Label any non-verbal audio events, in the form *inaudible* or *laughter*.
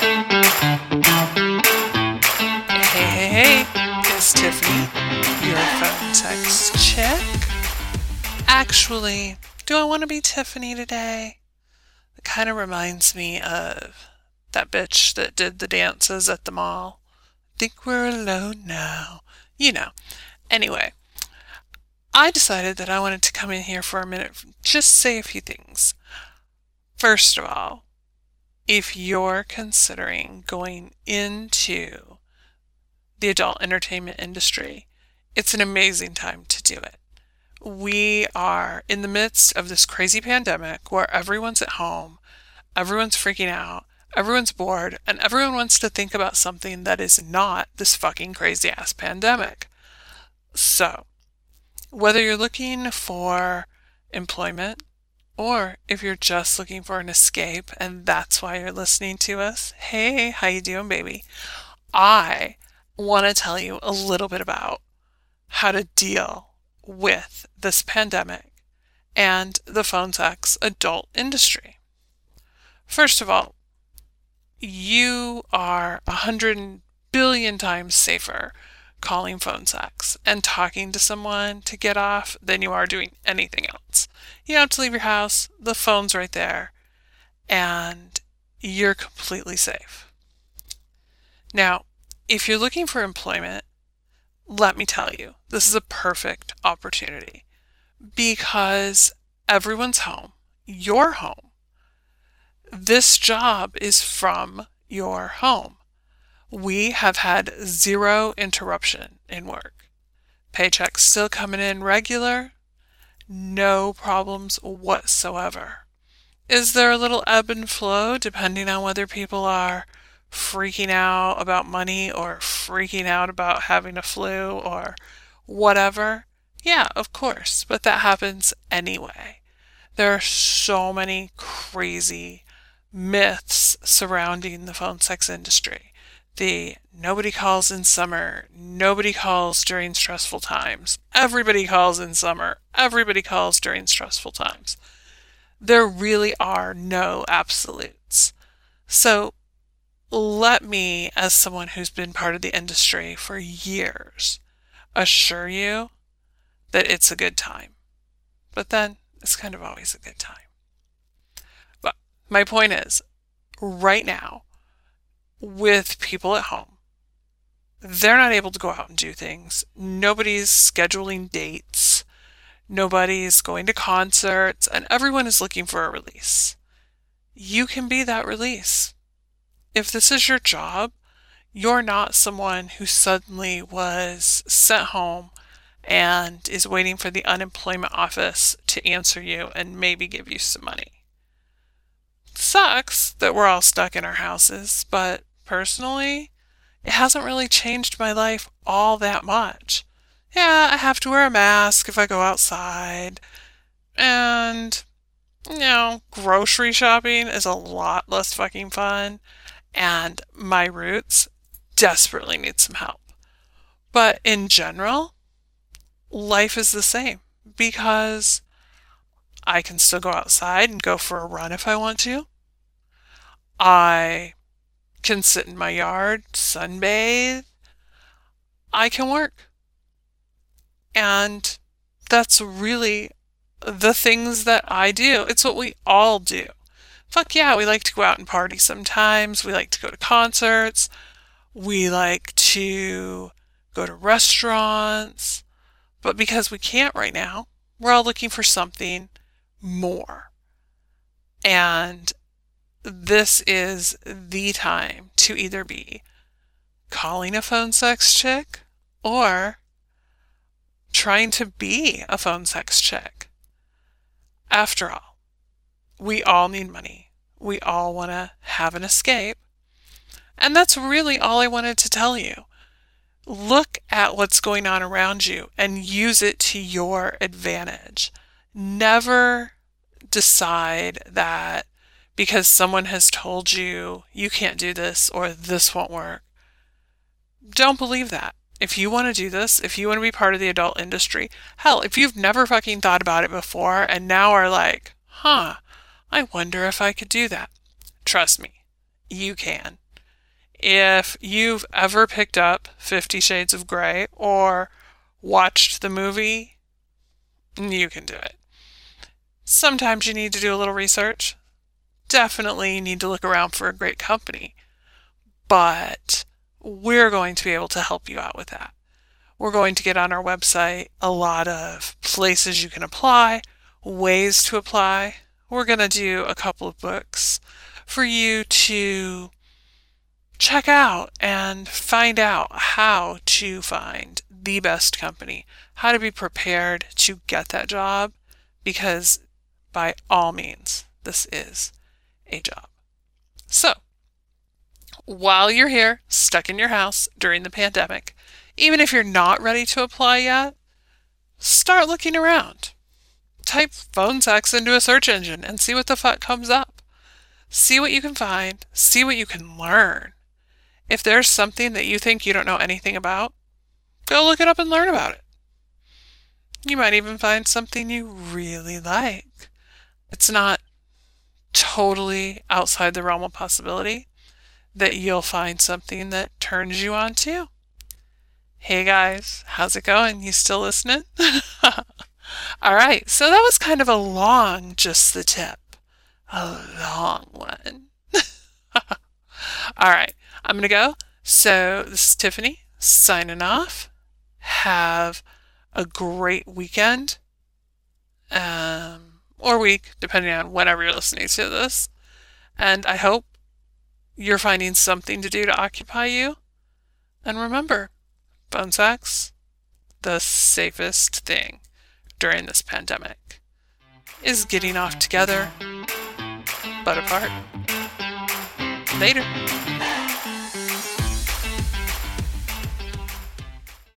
Hey, hey, hey, it's Tiffany, your phone sex chick. Actually, do I want to be Tiffany today? It kind of reminds me of that bitch that did the dances at the mall. Think we're alone now. You know. Anyway, I decided that I wanted to come in here for a minute, just say a few things. First of all, if you're considering going into the adult entertainment industry, it's an amazing time to do it. We are in the midst of this crazy pandemic where everyone's at home, everyone's freaking out, everyone's bored, and everyone wants to think about something that is not this fucking crazy ass pandemic. So, whether you're looking for employment or if you're just looking for an escape and that's why you're listening to us, hey, how you doing, baby? I want to tell you a little bit about how to deal with this pandemic and the phone sex adult industry. First of all, you are a hundred billion times safer calling phone sex and talking to someone to get off than you are doing anything else. You don't have to leave your house, the phone's right there, and you're completely safe. Now, if you're looking for employment, let me tell you, this is a perfect opportunity because everyone's home, your home. This job is from your home we have had zero interruption in work. Paychecks still coming in regular, no problems whatsoever. Is there a little ebb and flow depending on whether people are freaking out about money or freaking out about having a flu or whatever? Yeah, of course, but that happens anyway. There are so many crazy myths surrounding the phone sex industry the nobody calls in summer, nobody calls during stressful times, everybody calls in summer, everybody calls during stressful times. There really are no absolutes. So let me, as someone who's been part of the industry for years, assure you that it's a good time. But then it's kind of always a good time. But my point is, right now, with people at home. They're not able to go out and do things. Nobody's scheduling dates. Nobody's going to concerts, and everyone is looking for a release. You can be that release. If this is your job, you're not someone who suddenly was sent home and is waiting for the unemployment office to answer you and maybe give you some money. Sucks that we're all stuck in our houses, but personally, it hasn't really changed my life all that much. Yeah, I have to wear a mask if I go outside. And, you know, grocery shopping is a lot less fucking fun. And my roots desperately need some help. But in general, life is the same because I can still go outside and go for a run if I want to. I can sit in my yard, sunbathe. I can work. And that's really the things that I do. It's what we all do. Fuck yeah, we like to go out and party sometimes. We like to go to concerts. We like to go to restaurants. But because we can't right now, we're all looking for something more. And this is the time to either be calling a phone sex chick or trying to be a phone sex chick. After all, we all need money. We all want to have an escape. And that's really all I wanted to tell you. Look at what's going on around you and use it to your advantage. Never decide that because someone has told you you can't do this or this won't work. Don't believe that. If you want to do this, if you want to be part of the adult industry, hell, if you've never fucking thought about it before and now are like, huh, I wonder if I could do that. Trust me, you can. If you've ever picked up Fifty Shades of Grey or watched the movie, you can do it. Sometimes you need to do a little research. Definitely need to look around for a great company. But we're going to be able to help you out with that. We're going to get on our website a lot of places you can apply, ways to apply. We're going to do a couple of books for you to check out and find out how to find the best company, how to be prepared to get that job, because by all means, this is a job. So, while you're here, stuck in your house during the pandemic, even if you're not ready to apply yet, start looking around. Type phone sex into a search engine and see what the fuck comes up. See what you can find, see what you can learn. If there's something that you think you don't know anything about, go look it up and learn about it. You might even find something you really like. It's not totally outside the realm of possibility that you'll find something that turns you on too. Hey guys, how's it going? You still listening? *laughs* All right, so that was kind of a long just the tip. A long one. *laughs* All right, I'm going to go. So, this is Tiffany signing off. Have a great weekend um, or week, depending on whenever you're listening to this. And I hope you're finding something to do to occupy you. And remember, phone sex, the safest thing during this pandemic, is getting off together, but apart. Later.